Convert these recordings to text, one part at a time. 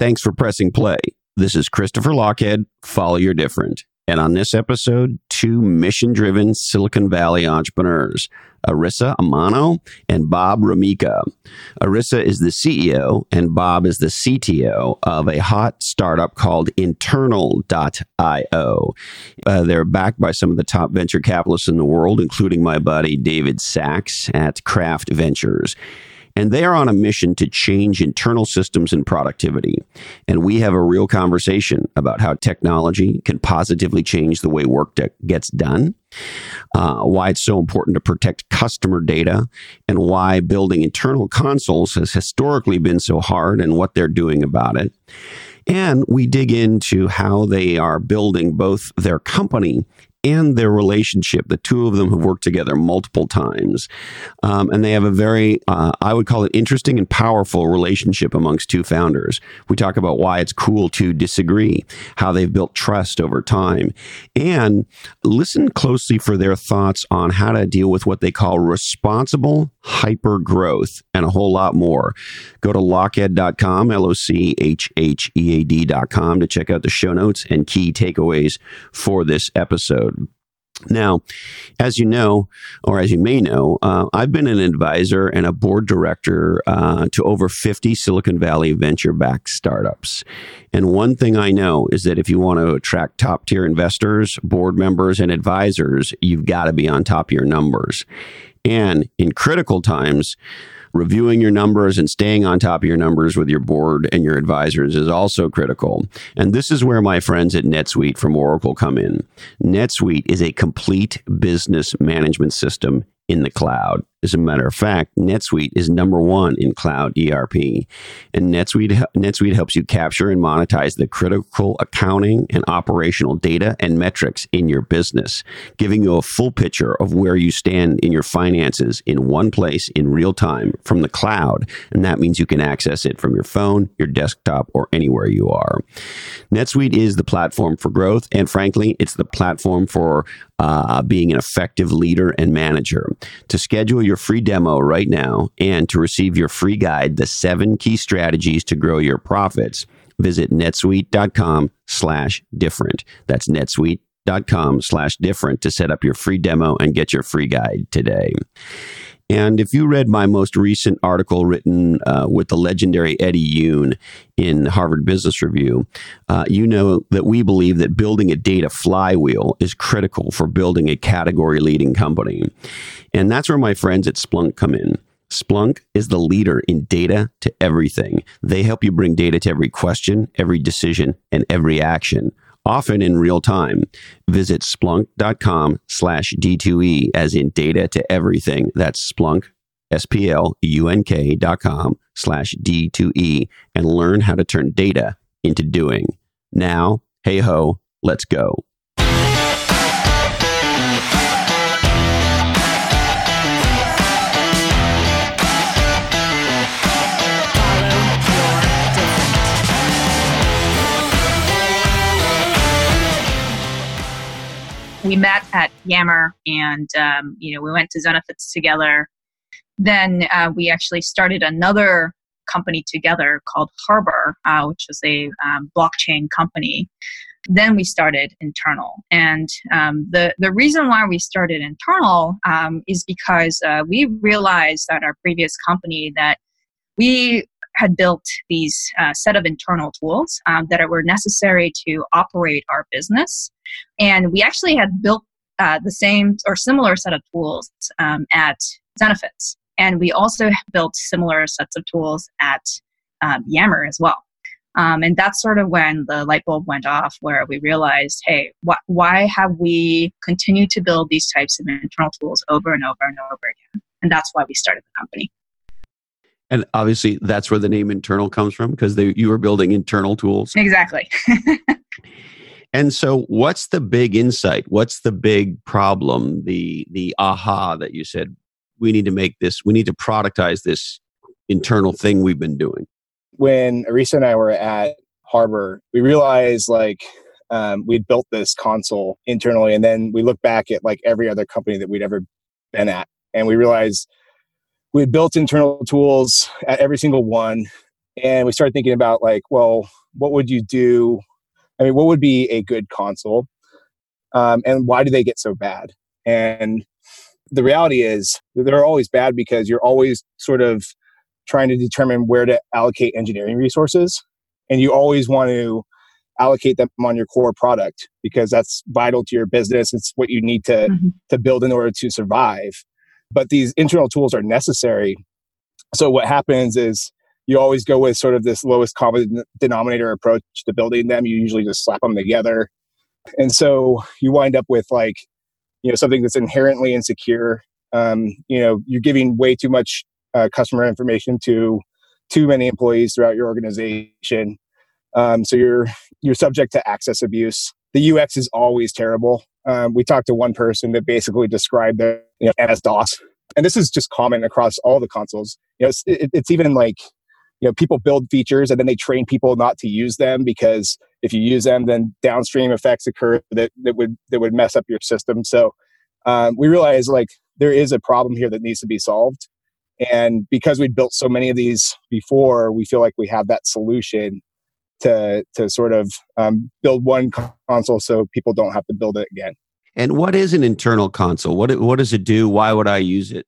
Thanks for pressing play. This is Christopher Lochhead. Follow your different. And on this episode, two mission driven Silicon Valley entrepreneurs, Arisa Amano and Bob Remeika. Arissa is the CEO and Bob is the CTO of a hot startup called Internal.io. Uh, they're backed by some of the top venture capitalists in the world, including my buddy David Sacks at Craft Ventures. And they are on a mission to change internal systems and productivity. And we have a real conversation about how technology can positively change the way work de- gets done, uh, why it's so important to protect customer data, and why building internal consoles has historically been so hard and what they're doing about it. And we dig into how they are building both their company and their relationship. The two of them have worked together multiple times. Um, and they have a very, uh, I would call it interesting and powerful relationship amongst two founders. We talk about why it's cool to disagree, how they've built trust over time, and listen closely for their thoughts on how to deal with what they call responsible hyper growth and a whole lot more. Go to lochhead.com, L O C H H E A D.com to check out the show notes and key takeaways for this episode. Now, as you know, or as you may know, uh, I've been an advisor and a board director uh, to over 50 Silicon Valley venture backed startups. And one thing I know is that if you want to attract top tier investors, board members, and advisors, you've got to be on top of your numbers. And in critical times, reviewing your numbers and staying on top of your numbers with your board and your advisors is also critical. And this is where my friends at NetSuite from Oracle come in. NetSuite is a complete business management system in the cloud. As a matter of fact, NetSuite is number one in cloud ERP. And NetSuite, NetSuite helps you capture and monetize the critical accounting and operational data and metrics in your business, giving you a full picture of where you stand in your finances in one place in real time from the cloud. And that means you can access it from your phone, your desktop, or anywhere you are. NetSuite is the platform for growth. And frankly, it's the platform for uh, being an effective leader and manager. To schedule your free demo right now and to receive your free guide, The Seven Key Strategies to Grow Your Profits, visit netsuite.com slash different. That's netsuite.com slash different to set up your free demo and get your free guide today. And if you read my most recent article written uh, with the legendary Eddie Yoon in Harvard Business Review, uh, you know that we believe that building a data flywheel is critical for building a category leading company. And that's where my friends at Splunk come in. Splunk is the leader in data to everything. They help you bring data to every question, every decision, and every action often in real time. Visit splunk.com slash D2E as in data to everything. That's Splunk, S-P-L-U-N-K dot com slash D2E and learn how to turn data into doing. Now, hey ho, let's go. We met at Yammer and, um, you know, we went to Zenefits together. Then uh, we actually started another company together called Harbor, uh, which was a um, blockchain company. Then we started Internal. And um, the, the reason why we started Internal um, is because uh, we realized that our previous company that we had built these uh, set of internal tools um, that were necessary to operate our business. And we actually had built uh, the same or similar set of tools um, at Zenefits. And we also built similar sets of tools at um, Yammer as well. Um, and that's sort of when the light bulb went off, where we realized, hey, wh- why have we continued to build these types of internal tools over and over and over again? And that's why we started the company. And obviously, that's where the name internal comes from because you were building internal tools. Exactly. and so, what's the big insight? What's the big problem? The the aha that you said we need to make this. We need to productize this internal thing we've been doing. When Arisa and I were at Harbor, we realized like um, we'd built this console internally, and then we look back at like every other company that we'd ever been at, and we realized we built internal tools at every single one And we started thinking about like, well, what would you do? I mean, what would be a good console? Um, and why do they get so bad? And the reality is they're always bad because you're always sort of trying to determine where to allocate engineering resources. And you always want to allocate them on your core product because that's vital to your business. It's what you need to, mm-hmm. to build in order to survive. But these internal tools are necessary. So what happens is you always go with sort of this lowest common denominator approach to building them. You usually just slap them together. And so you wind up with like, you know, something that's inherently insecure. Um, you know, you're giving way too much uh, customer information to too many employees throughout your organization. Um, so you're you're subject to access abuse. The UX is always terrible. Um, we talked to one person that basically described the you know, MS DOS, and this is just common across all the consoles. You know, it's, it, it's even like you know people build features and then they train people not to use them because if you use them, then downstream effects occur that that would that would mess up your system. So um, we realize like there is a problem here that needs to be solved. And because we built so many of these before, we feel like we have that solution to to sort of um, build one console so people don't have to build it again. And what is an internal console? What what does it do? Why would I use it?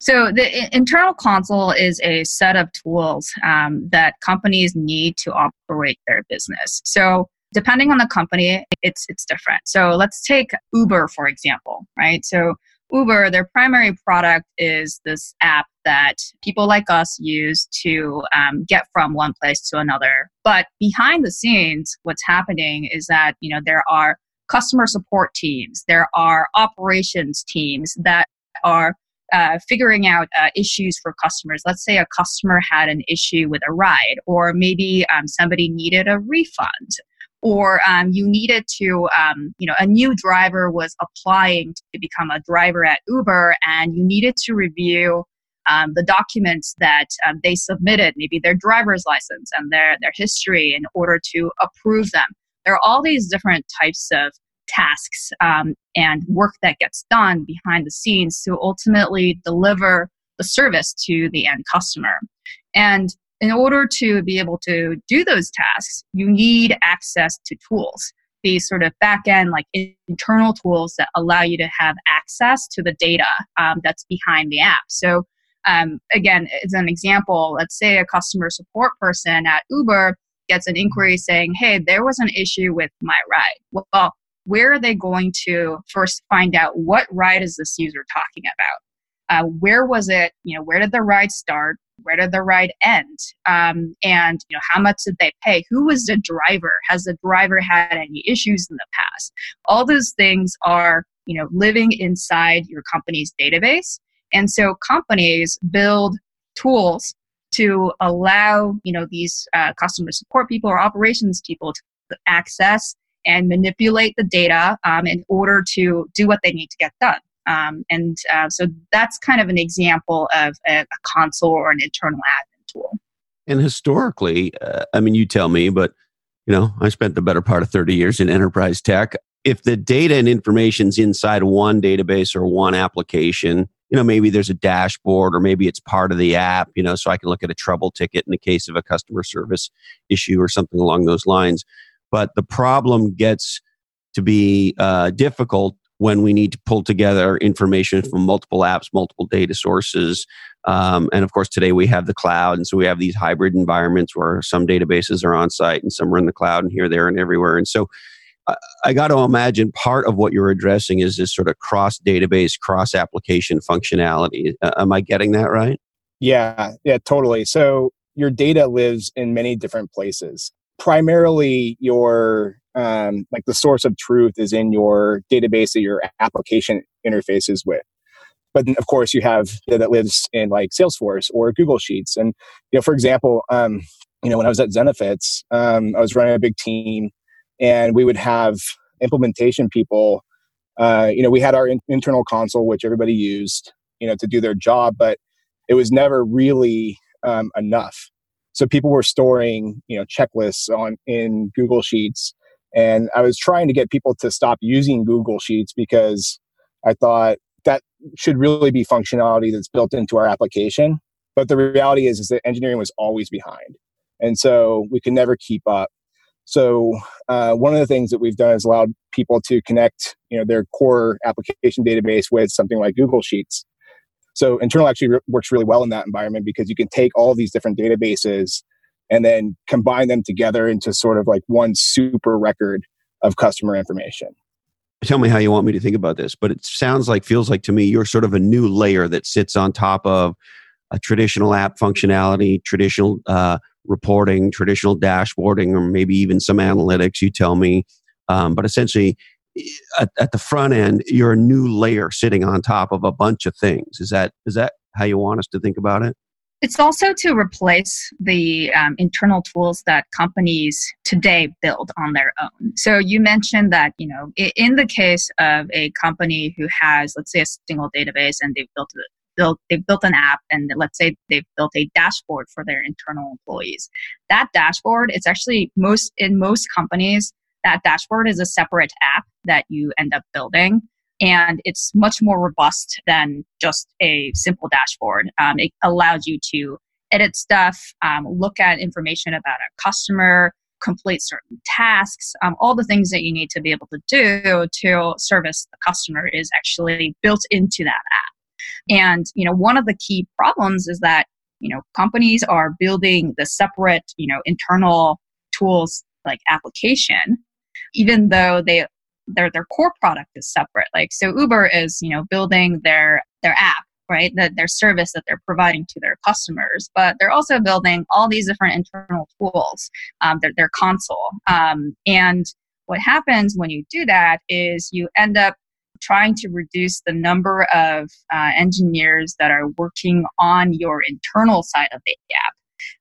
So the internal console is a set of tools um, that companies need to operate their business. So depending on the company, it's it's different. So let's take Uber for example, right? So Uber, their primary product is this app that people like us use to um, get from one place to another. But behind the scenes, what's happening is that you know there are customer support teams, there are operations teams that are uh, figuring out uh, issues for customers. Let's say a customer had an issue with a ride, or maybe um, somebody needed a refund or um, you needed to, um, you know, a new driver was applying to become a driver at Uber, and you needed to review um, the documents that um, they submitted, maybe their driver's license and their their history, in order to approve them. There are all these different types of tasks um, and work that gets done behind the scenes to ultimately deliver the service to the end customer. And in order to be able to do those tasks, you need access to tools, these sort of back end, like internal tools that allow you to have access to the data um, that's behind the app. So, um, again, as an example, let's say a customer support person at Uber gets an inquiry saying, hey, there was an issue with my ride. Well, where are they going to first find out what ride is this user talking about? Uh, where was it? You know, where did the ride start? where did the ride end um, and you know how much did they pay who was the driver has the driver had any issues in the past all those things are you know living inside your company's database and so companies build tools to allow you know these uh, customer support people or operations people to access and manipulate the data um, in order to do what they need to get done um, and uh, so that's kind of an example of a, a, console or an internal admin tool. And historically, uh, I mean, you tell me, but you know, I spent the better part of 30 years in enterprise tech. If the data and information's inside one database or one application, you know, maybe there's a dashboard or maybe it's part of the app, you know, so I can look at a trouble ticket in the case of a customer service issue or something along those lines. But the problem gets to be uh, difficult when we need to pull together information from multiple apps, multiple data sources. Um, and of course, today we have the cloud. And so we have these hybrid environments where some databases are on site and some are in the cloud and here, there, and everywhere. And so I, I got to imagine part of what you're addressing is this sort of cross database, cross application functionality. Uh, am I getting that right? Yeah, yeah, totally. So your data lives in many different places. Primarily, your um, like the source of truth is in your database that your application interfaces with. But of course, you have that lives in like Salesforce or Google Sheets. And you know, for example, um, you know, when I was at Zenefits, um, I was running a big team, and we would have implementation people. Uh, you know, we had our in- internal console, which everybody used, you know, to do their job, but it was never really um, enough. So people were storing, you know, checklists on in Google Sheets and I was trying to get people to stop using Google Sheets because I thought that should really be functionality that's built into our application. But the reality is, is that engineering was always behind. and so we could never keep up. So uh, one of the things that we've done is allowed people to connect, you know, their core application database with something like Google Sheets. So internal actually re- works really well in that environment because you can take all these different databases and then combine them together into sort of like one super record of customer information. Tell me how you want me to think about this, but it sounds like, feels like to me, you're sort of a new layer that sits on top of a traditional app functionality, traditional uh, reporting, traditional dashboarding, or maybe even some analytics, you tell me. Um, but essentially, at, at, the front end, you're a new layer sitting on top of a bunch of things. Is that is that how you want us to think about it? It's also to replace the um, internal tools that companies today build on their own. So you mentioned that you know in the case of a company who has, let's say, a single database and they've built built they've built an app and let's say they've built a dashboard for their internal employees that dashboard it's actually most in most companies that dashboard is a separate app that you end up building. And it's much more robust than just a simple dashboard. Um, it allows you to edit stuff um, look at information about a customer complete certain tasks um, all the things that you need to be able to do to service the customer is actually built into that app. And, you know, one of the key problems is that, you know, companies are building the separate, you know, internal tools like application, even though they their their core product is separate. Like so Uber is, you know, building their their app, right? That their service that they're providing to their customers, but they're also building all these different internal tools, um, their, their console. Um, and what happens when you do that is you end up trying to reduce the number of uh, engineers that are working on your internal side of the app.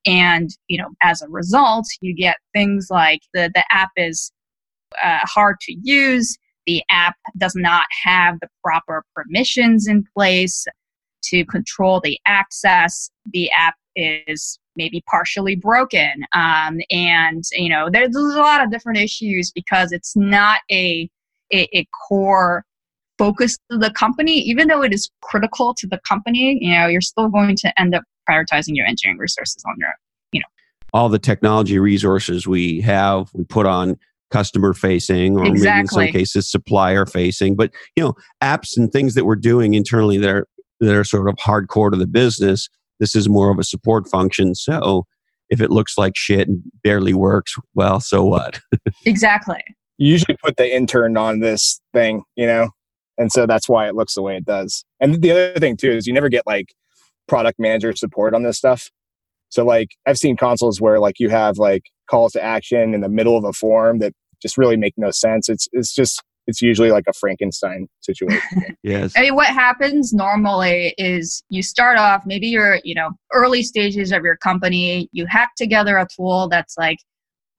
And, you know, as a result, you get things like the, the app is uh, hard to use. The app does not have the proper permissions in place to control the access. The app is maybe partially broken. Um, and, you know, there's a lot of different issues because it's not a, a, a core focus of the company, even though it is critical to the company, you know, you're still going to end up prioritizing your engineering resources on your, you know. All the technology resources we have, we put on customer facing or exactly. maybe in some cases supplier facing. But, you know, apps and things that we're doing internally that are, that are sort of hardcore to the business, this is more of a support function. So if it looks like shit and barely works, well, so what? exactly. You usually put the intern on this thing, you know, and so that's why it looks the way it does. And the other thing too is you never get like product manager support on this stuff. So like I've seen consoles where like you have like calls to action in the middle of a form that just really make no sense. It's it's just it's usually like a Frankenstein situation. yes. I mean, what happens normally is you start off, maybe you're, you know, early stages of your company, you hack together a tool that's like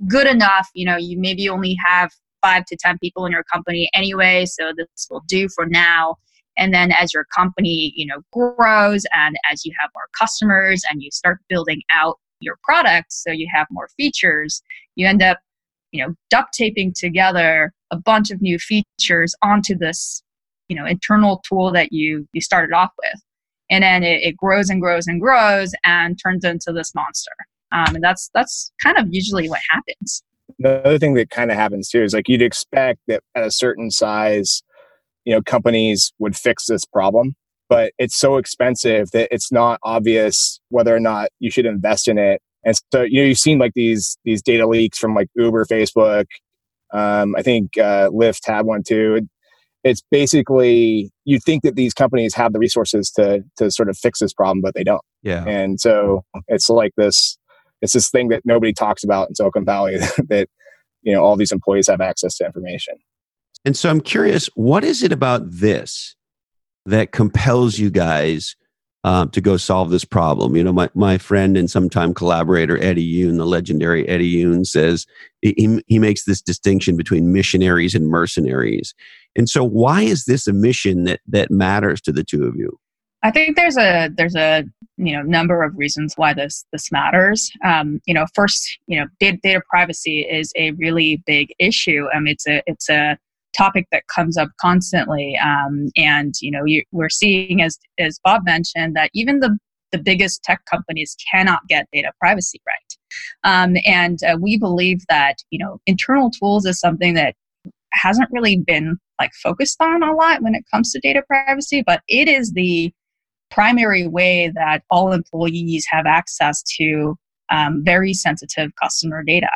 good enough, you know, you maybe only have five to 10 people in your company anyway, so this will do for now. And then as your company, you know, grows and as you have more customers and you start building out your product so you have more features, you end up, you know, duct taping together a bunch of new features onto this, you know, internal tool that you you started off with. And then it, it grows and grows and grows and turns into this monster. Um, and that's that's kind of usually what happens the other thing that kind of happens too is like you'd expect that at a certain size, you know, companies would fix this problem, but it's so expensive that it's not obvious whether or not you should invest in it. And so, you know, you've seen like these these data leaks from like Uber, Facebook. Um, I think uh, Lyft had one too. It's basically you think that these companies have the resources to to sort of fix this problem, but they don't. Yeah. And so it's like this it's this thing that nobody talks about in Silicon Valley that you know all these employees have access to information. And so I'm curious, what is it about this that compels you guys um, to go solve this problem? You know, my, my friend and sometime collaborator Eddie Yoon, the legendary Eddie Yoon, says he, he makes this distinction between missionaries and mercenaries. And so, why is this a mission that that matters to the two of you? I think there's a there's a you know number of reasons why this this matters. Um, you know, first, you know, data, data privacy is a really big issue. Mean, it's a it's a topic that comes up constantly, um, and you know, you, we're seeing as as Bob mentioned that even the the biggest tech companies cannot get data privacy right. Um, and uh, we believe that you know internal tools is something that hasn't really been like focused on a lot when it comes to data privacy, but it is the primary way that all employees have access to um, very sensitive customer data.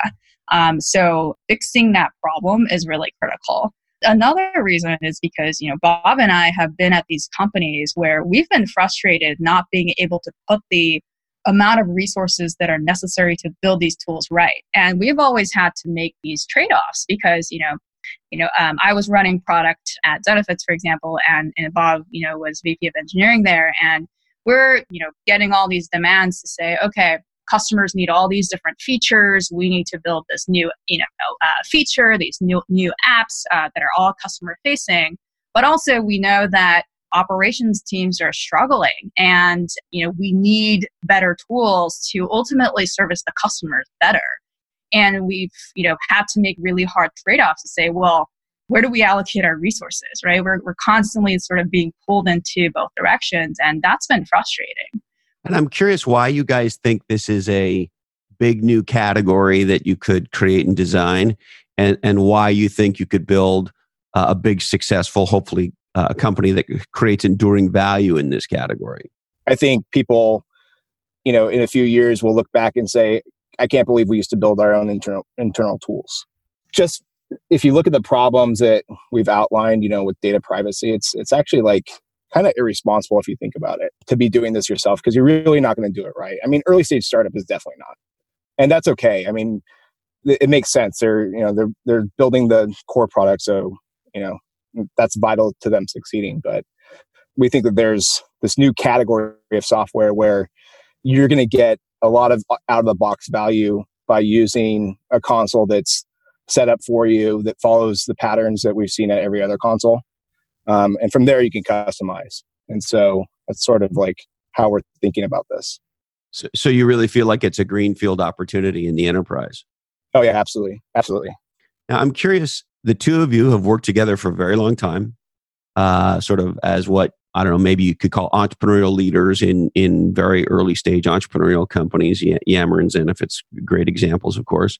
Um, so fixing that problem is really critical. Another reason is because, you know, Bob and I have been at these companies where we've been frustrated not being able to put the amount of resources that are necessary to build these tools right. And we've always had to make these trade-offs because, you know, you know, um, I was running product at Zenefits, for example, and, and Bob, you know, was VP of engineering there. And we're, you know, getting all these demands to say, okay, customers need all these different features. We need to build this new, you know, uh, feature, these new new apps uh, that are all customer facing. But also, we know that operations teams are struggling, and you know, we need better tools to ultimately service the customers better. And we've, you know, had to make really hard trade offs to say, well, where do we allocate our resources, right? We're, we're constantly sort of being pulled into both directions, and that's been frustrating. And I'm curious why you guys think this is a big new category that you could create and design, and, and why you think you could build uh, a big, successful, hopefully, uh, a company that creates enduring value in this category. I think people, you know, in a few years will look back and say, I can't believe we used to build our own internal internal tools. Just if you look at the problems that we've outlined, you know, with data privacy, it's it's actually like kind of irresponsible if you think about it to be doing this yourself because you're really not going to do it right. I mean, early stage startup is definitely not, and that's okay. I mean, it makes sense. They're you know they're they're building the core product, so you know that's vital to them succeeding. But we think that there's this new category of software where you're going to get a lot of uh, out of the box value by using a console that's set up for you that follows the patterns that we've seen at every other console. Um, and from there, you can customize. And so that's sort of like how we're thinking about this. So, so you really feel like it's a greenfield opportunity in the enterprise? Oh, yeah, absolutely. Absolutely. Now, I'm curious the two of you have worked together for a very long time, uh, sort of as what I don't know, maybe you could call entrepreneurial leaders in in very early stage entrepreneurial companies. Yammer and Zenefits great examples, of course.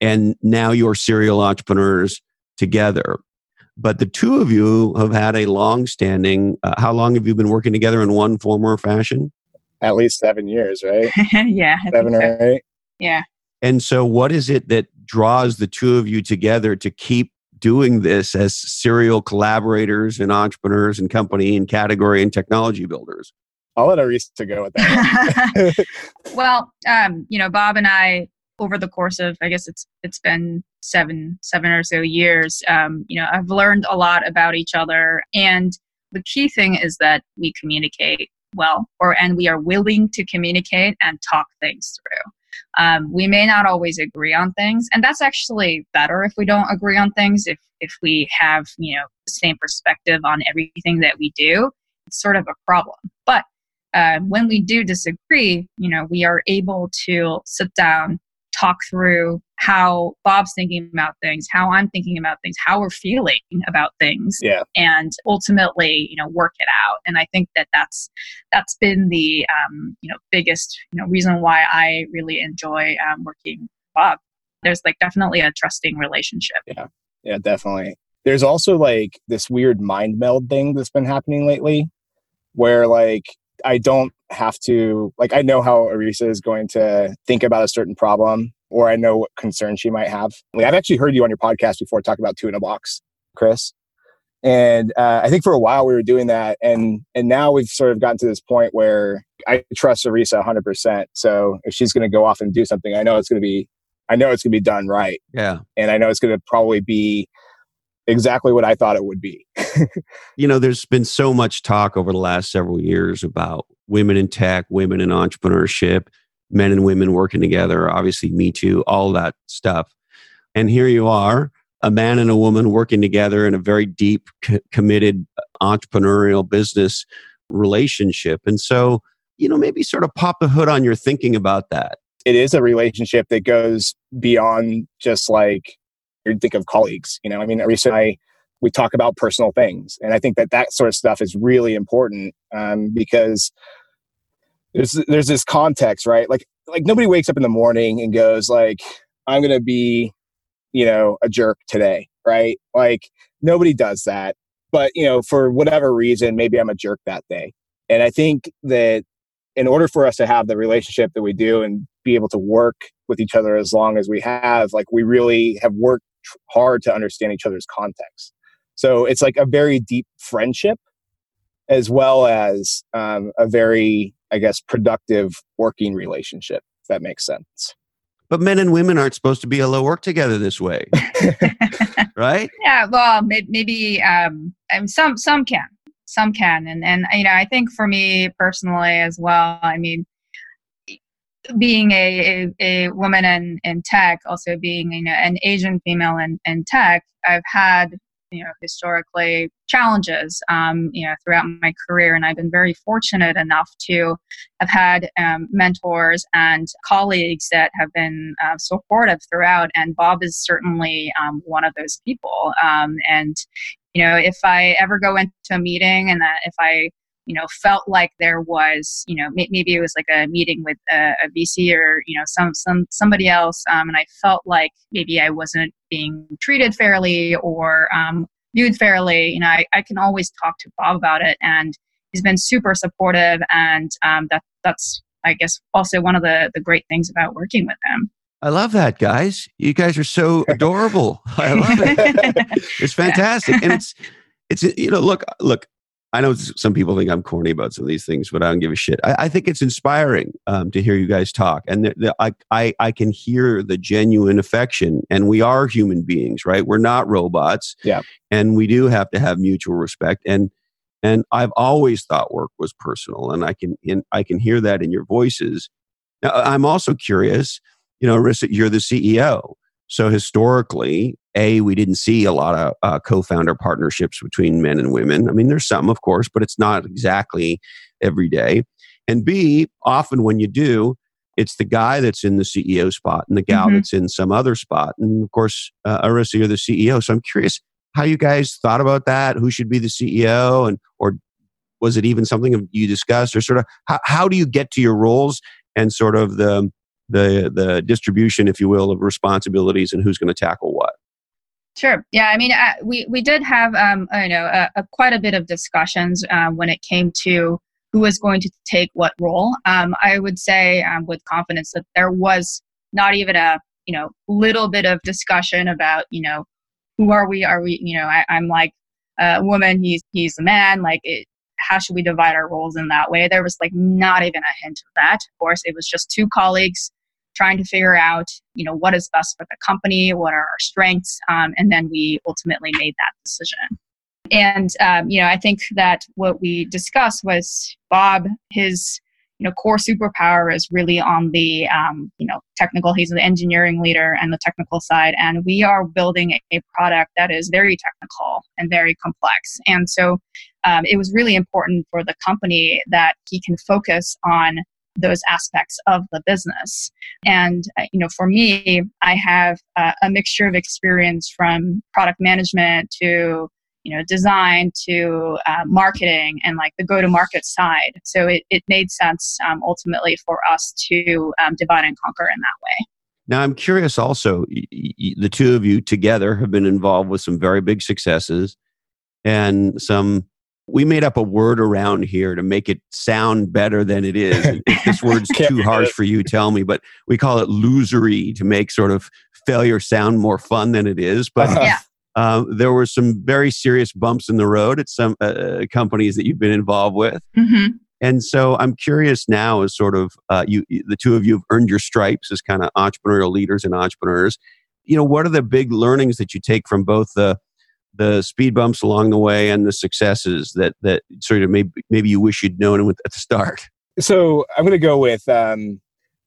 And now you're serial entrepreneurs together but the two of you have had a long standing uh, how long have you been working together in one form or fashion? At least seven years right? Yeah seven or so. eight? Yeah. And so what is it that draws the two of you together to keep doing this as serial collaborators and entrepreneurs and company and category and technology builders? I'll let Arisa go with that. well, um, you know, Bob and I over the course of I guess it's it's been seven seven or so years. Um, you know, I've learned a lot about each other, and the key thing is that we communicate well, or and we are willing to communicate and talk things through. Um, we may not always agree on things, and that's actually better if we don't agree on things. If if we have you know the same perspective on everything that we do, it's sort of a problem. But uh, when we do disagree, you know, we are able to sit down, talk through how Bob's thinking about things, how I'm thinking about things, how we're feeling about things, yeah. and ultimately, you know, work it out. And I think that that's that's been the um, you know biggest you know reason why I really enjoy um, working with Bob. There's like definitely a trusting relationship. Yeah, yeah, definitely. There's also like this weird mind meld thing that's been happening lately, where like I don't have to like I know how Arisa is going to think about a certain problem or I know what concern she might have. Like, I've actually heard you on your podcast before talk about two in a box, Chris. And uh, I think for a while we were doing that, and and now we've sort of gotten to this point where I trust Arisa 100. percent So if she's going to go off and do something, I know it's going to be, I know it's going to be done right. Yeah, and I know it's going to probably be exactly what I thought it would be. you know, there's been so much talk over the last several years about women in tech, women in entrepreneurship, men and women working together, obviously, Me Too, all that stuff. And here you are, a man and a woman working together in a very deep, c- committed uh, entrepreneurial business relationship. And so, you know, maybe sort of pop the hood on your thinking about that. It is a relationship that goes beyond just like you think of colleagues. You know, I mean, recently we talk about personal things, and I think that that sort of stuff is really important um, because there's there's this context, right? Like like nobody wakes up in the morning and goes like, I'm to be, you know, a jerk today, right? Like nobody does that. But, you know, for whatever reason, maybe I'm a jerk that day. And I think that in order for us to have the relationship that we do and be able to work with each other as long as we have, like we really have worked hard to understand each other's context. So it's like a very deep friendship as well as um, a very, I guess, productive working relationship, if that makes sense. But men and women aren't supposed to be able to work together this way, right? Yeah, well, maybe um, some some can, some can, and and you know, I think for me personally as well. I mean, being a, a, a woman in, in tech, also being you know an Asian female in, in tech, I've had you know historically challenges um, you know throughout my career. And i've been very fortunate enough to have had um, mentors and colleagues that have been uh, supportive throughout. And bob is certainly um, one of those people. Um, and you know if i ever go into a meeting and that if i you know felt like there was you know maybe it was like a meeting with a, a vc or you know some some somebody else um, and i felt like maybe i wasn't being treated fairly or um, viewed fairly you know I, I can always talk to bob about it and he's been super supportive and um, that that's i guess also one of the the great things about working with him I love that, guys. You guys are so adorable. I love it. it's fantastic, and it's it's you know look look I know some people think I'm corny about some of these things, but I don't give a shit. I, I think it's inspiring um, to hear you guys talk, and the, the, I, I, I can hear the genuine affection. And we are human beings, right? We're not robots. Yeah. And we do have to have mutual respect. And and I've always thought work was personal, and I can in, I can hear that in your voices. Now, I'm also curious. You know, Arisa, you're the CEO. So historically, a we didn't see a lot of uh, co-founder partnerships between men and women. I mean, there's some, of course, but it's not exactly every day. And B, often when you do, it's the guy that's in the CEO spot and the gal mm-hmm. that's in some other spot. And of course, uh, Arisa, you're the CEO. So I'm curious how you guys thought about that. Who should be the CEO, and or was it even something you discussed, or sort of how, how do you get to your roles and sort of the the the distribution, if you will, of responsibilities and who's going to tackle what. Sure. Yeah. I mean, uh, we we did have um, you know a, a quite a bit of discussions uh, when it came to who was going to take what role. Um, I would say um, with confidence that there was not even a you know little bit of discussion about you know who are we? Are we you know I, am like a woman. He's he's a man. Like it, how should we divide our roles in that way? There was like not even a hint of that. Of course, it was just two colleagues trying to figure out, you know, what is best for the company, what are our strengths, um, and then we ultimately made that decision. And um, you know, I think that what we discussed was Bob, his you know core superpower is really on the um, you know technical. He's the engineering leader and the technical side, and we are building a product that is very technical and very complex. And so, um, it was really important for the company that he can focus on those aspects of the business. And, uh, you know, for me, I have uh, a mixture of experience from product management to, you know, design to uh, marketing and like the go to market side. So it, it made sense um, ultimately for us to um, divide and conquer in that way. Now, I'm curious also, y- y- the two of you together have been involved with some very big successes and some we made up a word around here to make it sound better than it is. if this word's too harsh for you, tell me. But we call it losery to make sort of failure sound more fun than it is. But uh-huh. yeah. Uh, there were some very serious bumps in the road at some uh, companies that you've been involved with. Mm-hmm. And so I'm curious now, as sort of uh, you, the two of you have earned your stripes as kind of entrepreneurial leaders and entrepreneurs. You know, what are the big learnings that you take from both the the speed bumps along the way and the successes that that sort of maybe maybe you wish you'd known at the start? So I'm going to go with. Um,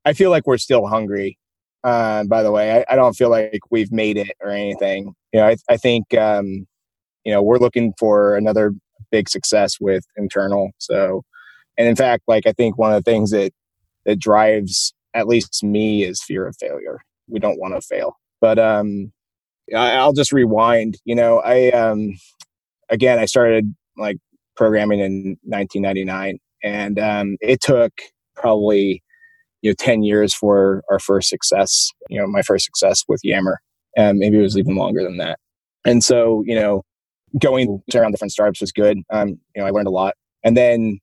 I feel like we're still hungry. Uh, by the way, I, I, don't feel like we've made it or anything. You know, I, I think um, you know we're looking for another big success with internal. So, and in fact, like I think one of the things that that drives at least me is fear of failure. We don't want to fail, but um, I'll just rewind. You know, I um, again, I started like programming in 1999, and um, it took probably you know 10 years for our first success you know my first success with yammer and maybe it was even longer than that and so you know going around different startups was good um, you know i learned a lot and then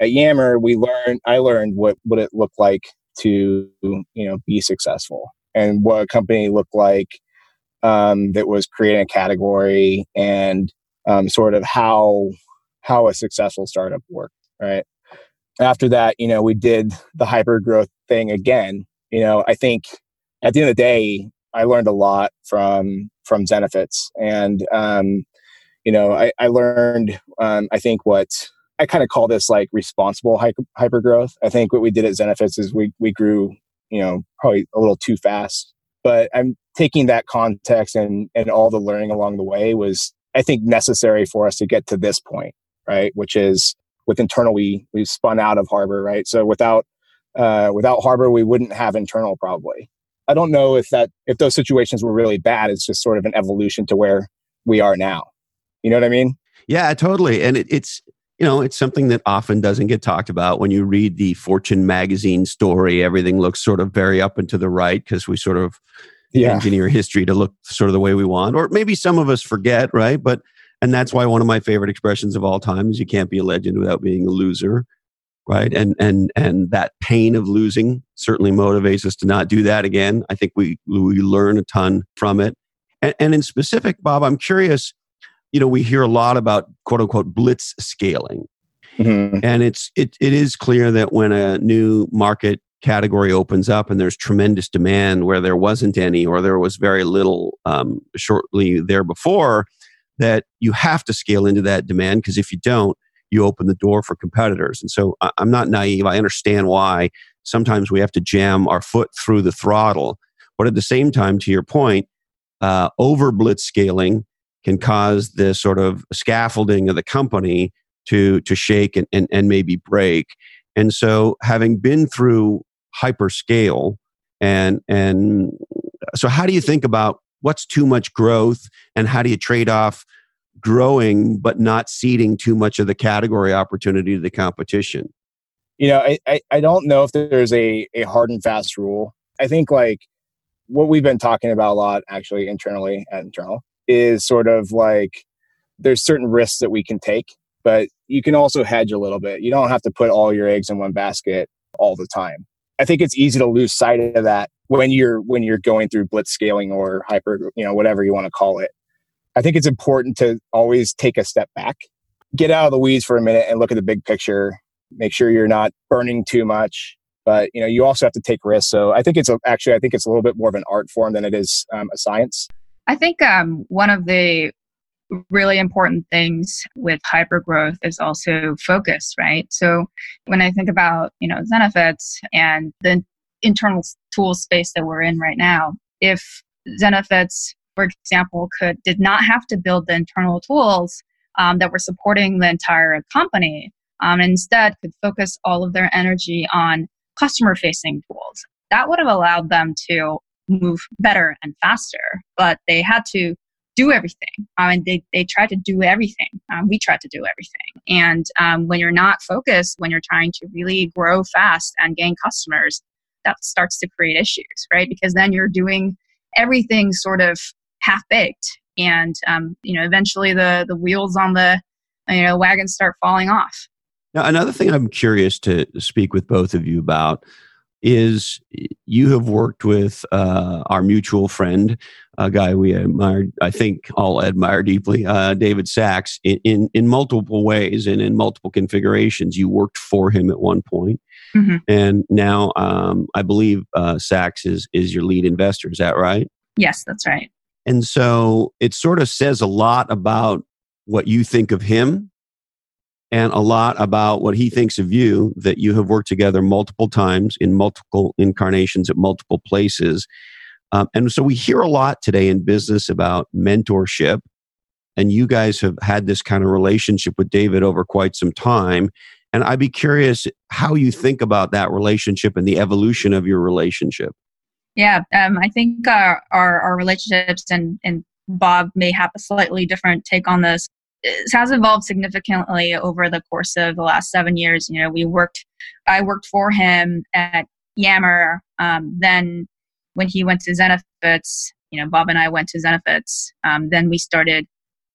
at yammer we learned i learned what what it looked like to you know be successful and what a company looked like um, that was creating a category and um, sort of how how a successful startup worked right? After that you know we did the hyper growth thing again. You know i think at the end of the day i learned a lot from from zenefits and um, you know i, I learned um, i think what i kind of call this like responsible hyper growth i think what we did at zenefits is we we grew you know probably a little too fast but i'm taking that context and and all the learning along the way was i think necessary for us to get to this point right? Which is with internal we we spun out of harbor right? So without uh, without harbor we wouldn't have internal probably. I don't know if that if those situations were really bad it's just sort of an evolution to where we are now. You know what i mean? Yeah totally. And it, it's you know it's something that often doesn't get talked about. When you read the fortune magazine story everything looks sort of very up and to the right because we sort of yeah. engineer history to look sort of the way we want or maybe some of us forget right? But and that's why one of my favorite expressions of all time is you can't be a legend without being a loser right? And and and that pain of losing certainly motivates us to not do that again. I think we we learn a ton from it. And, and in specific bob i'm curious you know we hear a lot about quote unquote blitz scaling. Mm-hmm. and it's it, it is clear that when a new market category opens up and there's tremendous demand where there wasn't any or there was very little um, shortly there before that you have to scale into that demand because if you don't, you open the door for competitors. And so I'm not naive. I understand why sometimes we have to jam our foot through the throttle. But at the same time, to your point, uh, over blitz scaling can cause the sort of scaffolding of the company to to shake and, and, and maybe break. And so having been through hyperscale. And and so how do you think about what's too much growth and how do you trade off growing but not ceding too much of the category opportunity to the competition? You know i i, I don't know if there's a, a hard and fast rule. I think like what we've been talking about a lot actually internally at internal is sort of like there's certain risks that we can take but you can also hedge a little bit. You don't have to put all your eggs in one basket all the time i think it's easy to lose sight of that when you're when you're going through blitz scaling or hyper you know whatever you want to call it. I think it's important to always take a step back get out of the weeds for a minute and look at the big picture make sure you're not burning too much but you know you also have to take risks. So i think it's a, actually i think it's a little bit more of an art form than it is um, a science. I think um, one of the really important things with hypergrowth is also focus right so when i think about you know zenefits and the internal tool space that we're in right now. If Zenefits, for example, could did not have to build the internal tools um, that were supporting the entire company, um, instead could focus all of their energy on customer facing tools. That would have allowed them to move better and faster, but they had to do everything. I mean, they, they tried to do everything. Um, we tried to do everything. And um, when you're not focused, when you're trying to really grow fast and gain customers, that starts to create issues, right? Because then you're doing everything sort of half baked, and um, you know, eventually the the wheels on the you know wagon start falling off. Now, another thing I'm curious to speak with both of you about is you have worked with uh, our mutual friend, a guy we admire, I think all admire deeply, uh, David Sacks, in, in, in multiple ways and in multiple configurations. You worked for him at one point. Mm-hmm. And now um, I believe uh, Sacks is, is your lead investor. Is that right? Yes, that's right. And so it sort of says a lot about what you think of him and a lot about what he thinks of you that you have worked together multiple times in multiple incarnations at multiple places. Um, and so we hear a lot today in business about mentorship. And you guys have had this kind of relationship with David over quite some time. And I'd be curious how you think about that relationship and the evolution of your relationship. Yeah, um, I think our, our, our relationships and, and Bob may have a slightly different take on this. Has evolved significantly over the course of the last seven years. You know, we worked, I worked for him at Yammer. Um, then when he went to Zenefits, you know, Bob and I went to Zenefits. Um, then we started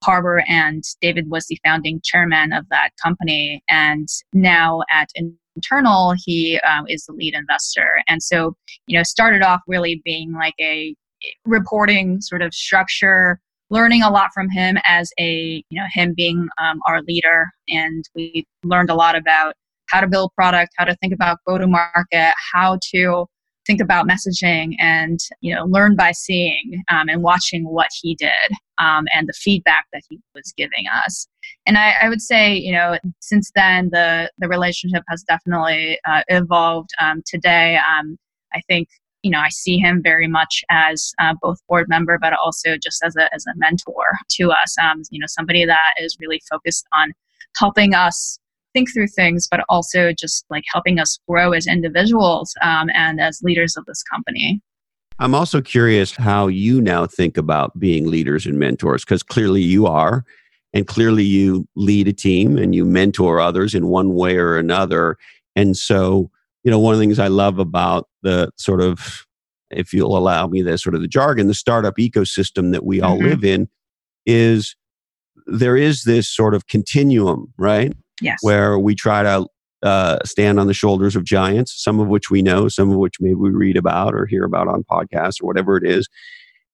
Harbor, and David was the founding chairman of that company. And now at Internal, he um, is the lead investor. And so, you know, started off really being like a reporting sort of structure learning a lot from him as a you know him being um, our leader. And we learned a lot about how to build product how to think about go to market how to think about messaging and you know learn by seeing um, and watching what he did um, and the feedback that he was giving us. And I, I, would say you know since then the the relationship has definitely uh, evolved. Um, today um, i think you know, I see him very much as uh, both board member, but also just as a, as a mentor to us. Um, you know, somebody that is really focused on helping us think through things, but also just like helping us grow as individuals um, and as leaders of this company. I'm also curious how you now think about being leaders and mentors, because clearly you are, and clearly you lead a team and you mentor others in one way or another. And so, you know, one of the things I love about the sort of, if you'll allow me the sort of the jargon, the startup ecosystem that we all mm-hmm. live in is there is this sort of continuum, right? Yes. Where we try to uh, stand on the shoulders of giants, some of which we know, some of which maybe we read about or hear about on podcasts or whatever it is.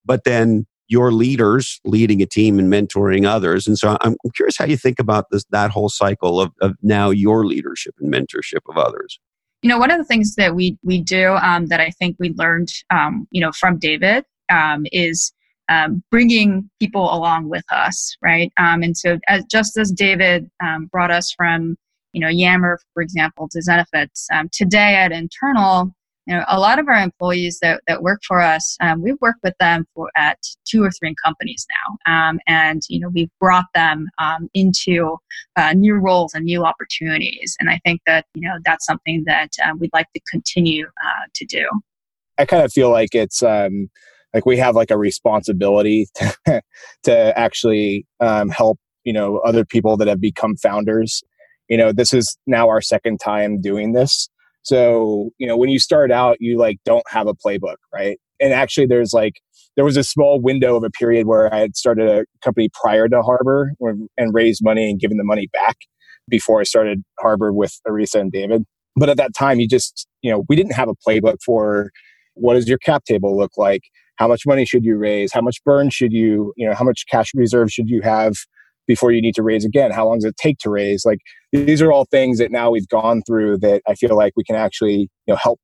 But then your leaders leading a team and mentoring others. And so I'm curious how you think about this, that whole cycle of, of now your leadership and mentorship of others you know, one of the things that we we do um, that I think we learned, um, you know, from David um, is um, bringing people along with us, right? Um, and so, as, just as David um, brought us from, you know, Yammer, for example, to Zenefits, today at Internal, you know, a lot of our employees that, that work for us, um, we've worked with them for at two or three companies now, um, and you know we've brought them um, into uh, new roles and new opportunities. And I think that you know that's something that uh, we'd like to continue uh, to do. I kind of feel like it's um, like we have like a responsibility to, to actually um, help you know other people that have become founders. You know, this is now our second time doing this so, you know, when you start out, you like don't have a playbook, right? And actually, there's like, there was a small window of a period where I had started a company prior to Harbor and raised money and given the money back before I started Harbor with Arisa and David. But at that time, you just, you know, we didn't have a playbook for what does your cap table look like? How much money should you raise? How much burn should you, you know, how much cash reserve should you have before you need to raise again? How long does it take to raise? Like these are all things that now we've gone through that I feel like we can actually, you know, help.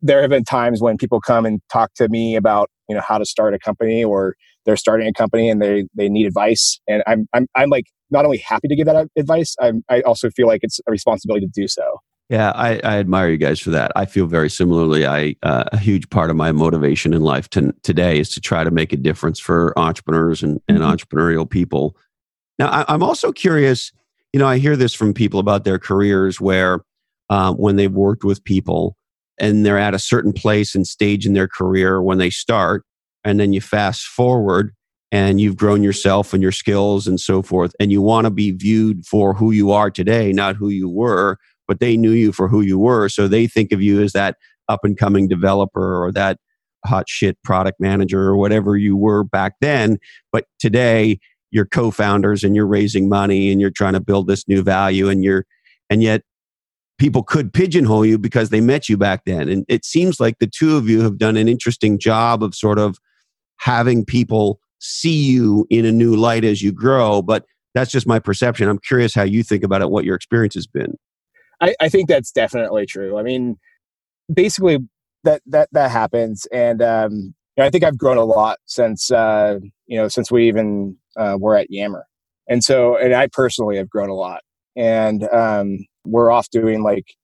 There have been times when people come and talk to me about, you know, how to start a company or they're starting a company and they they need advice. And I'm I'm I'm like not only happy to give that advice, I'm I also feel like it's a responsibility to do so. Yeah, I, I, admire you guys for that. I feel very similarly. I uh, a huge part of my motivation in life to, today is to try to make a difference for entrepreneurs and, and mm-hmm. entrepreneurial people now, I, am also curious. You know, I hear this from people about their careers where um, when they've worked with people and they're at a certain place and stage in their career when they start, and then you fast forward and you've grown yourself and your skills and so forth, and you want to be viewed for who you are today, not who you were, but they knew you for who you were. So they think of you as that up and coming developer or that hot shit product manager or whatever you were back then. But today, you're co-founders and you're raising money and you're trying to build this new value and you're and yet people could pigeonhole you because they met you back then. And it seems like the two of you have done an interesting job of sort of having people see you in a new light as you grow but that's just my perception. I'm curious how you think about it what your experience has been. I, I think that's definitely true. I mean basically that that that happens. And um you know, i think i've grown a lot since uh you know since we even uh, were at Yammer. And so, and I personally have grown a lot. And um, we're off doing like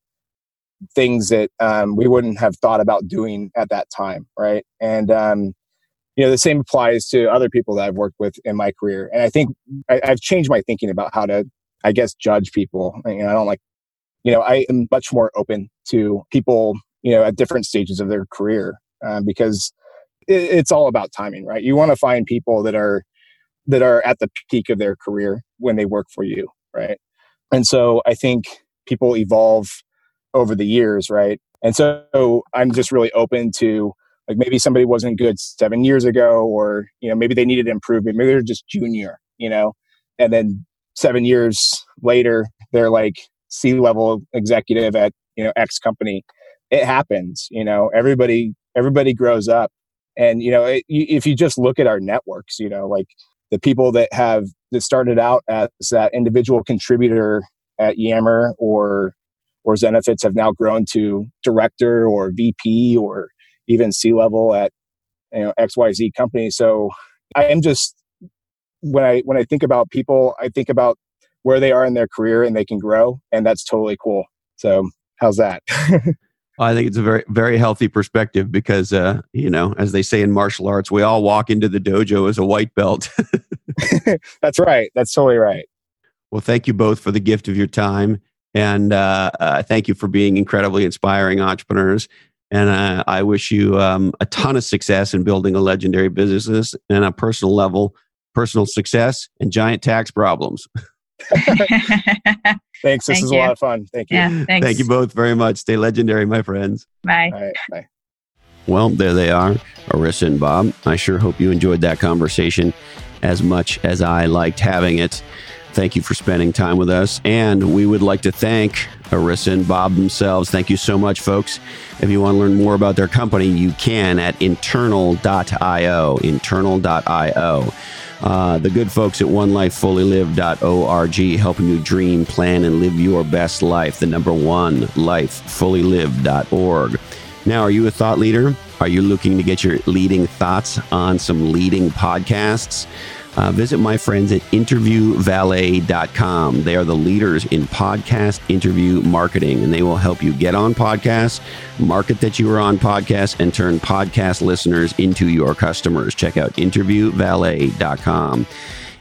things that um, we wouldn't have thought about doing at that time, right? And um, you know, the same applies to other people that I've worked with in my career. And I think I, have changed my thinking about how to, I guess, judge people. You know, I don't like, you know, I am much more open to people, you know, at different stages of their career uh, because it, it's all about timing, right? You want to find people that are that are at the peak of their career when they work for you, right? And so I think people evolve over the years, right? And so I'm just really open to like maybe somebody wasn't good seven years ago, or you know maybe they needed improvement. Maybe they're just junior, you know, and then seven years later they're like C level executive at you know X company. It happens, you know. Everybody everybody grows up, and you know it, if you just look at our networks, you know, like the people that have that started out as that individual contributor at Yammer or or Zenefits have now grown to director or VP or even C level at you know XYZ company. So I am just when I when I think about people, I think about where they are in their career and they can grow, and that's totally cool. So how's that? I think it's a very, very healthy perspective because, uh, you know, as they say in martial arts, we all walk into the dojo as a white belt. That's right. That's totally right. Well, thank you both for the gift of your time. And uh, uh, thank you for being incredibly inspiring entrepreneurs. And uh, I wish you um, a ton of success in building a legendary business and a personal level, personal success and giant tax problems. thanks. This Thank is you. a lot of fun. Thank you. Yeah, Thank you both very much. Stay legendary, my friends. Bye. bye. Well, there they are, Arisa and Bob. I sure hope you enjoyed that conversation as much as I liked having it. Thank you for spending time with us. And we would like to thank Arisa and Bob themselves. Thank you so much, folks. If you want to learn more about their company, you can at internal.io. Internal.io. Uh, the good folks at onelifefullylived.org helping you dream, plan, and live your best life. The number one, lifefullylived.org. Now, are you a thought leader? Are you looking to get your leading thoughts on some leading podcasts? Uh, visit my friends at interviewvalet.com. They are the leaders in podcast interview marketing, and they will help you get on podcasts, market that you are on podcasts, and turn podcast listeners into your customers. Check out interviewvalet.com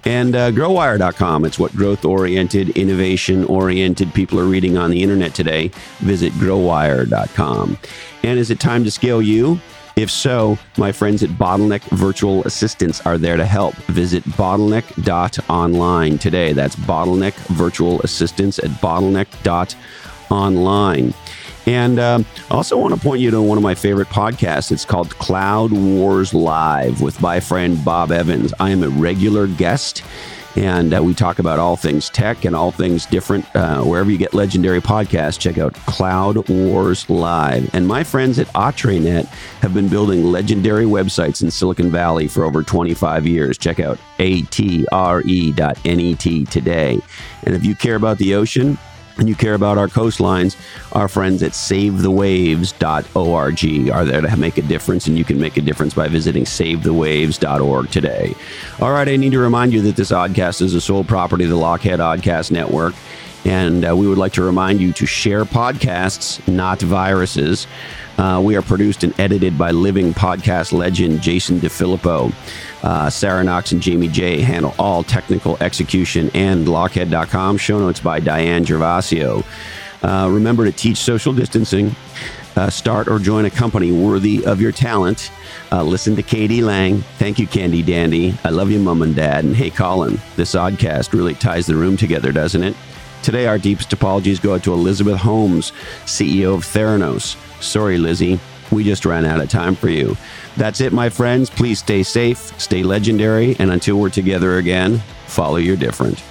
and uh, growwire.com. It's what growth oriented, innovation oriented people are reading on the internet today. Visit growwire.com. And is it time to scale you? If so, my friends at Bottleneck Virtual Assistants are there to help. Visit bottleneck.online today. That's Bottleneck Virtual Assistants at bottleneck.online. And um, I also want to point you to one of my favorite podcasts. It's called Cloud Wars Live with my friend Bob Evans. I am a regular guest and uh, we talk about all things tech and all things different. Uh, wherever you get legendary podcasts, check out Cloud Wars Live. And my friends at AtreNet have been building legendary websites in Silicon Valley for over 25 years. Check out atre.net today. And if you care about the ocean, and you care about our coastlines, our friends at savethewaves.org are there to make a difference, and you can make a difference by visiting savethewaves.org today. All right, I need to remind you that this oddcast is a sole property of the Lochhead Oddcast Network. And uh, we would like to remind you to share podcasts, not viruses. Uh, we are produced and edited by living podcast legend Jason DeFilippo. Uh, Sarah Knox and Jamie J handle all technical execution and Lochhead.com. Show notes by Diane Gervasio. Uh, remember to teach social distancing. Uh, start or join a company worthy of your talent. Uh, listen to Katie Lang. Thank you, Candy Dandy. I love you, Mom and Dad. And hey, Colin, this oddcast really ties the room together, doesn't it? Today, our deepest apologies go out to Elizabeth Holmes, CEO of Theranos. Sorry, Lizzie, we just ran out of time for you. That's it, my friends. Please stay safe, stay legendary, and until we're together again, follow your different.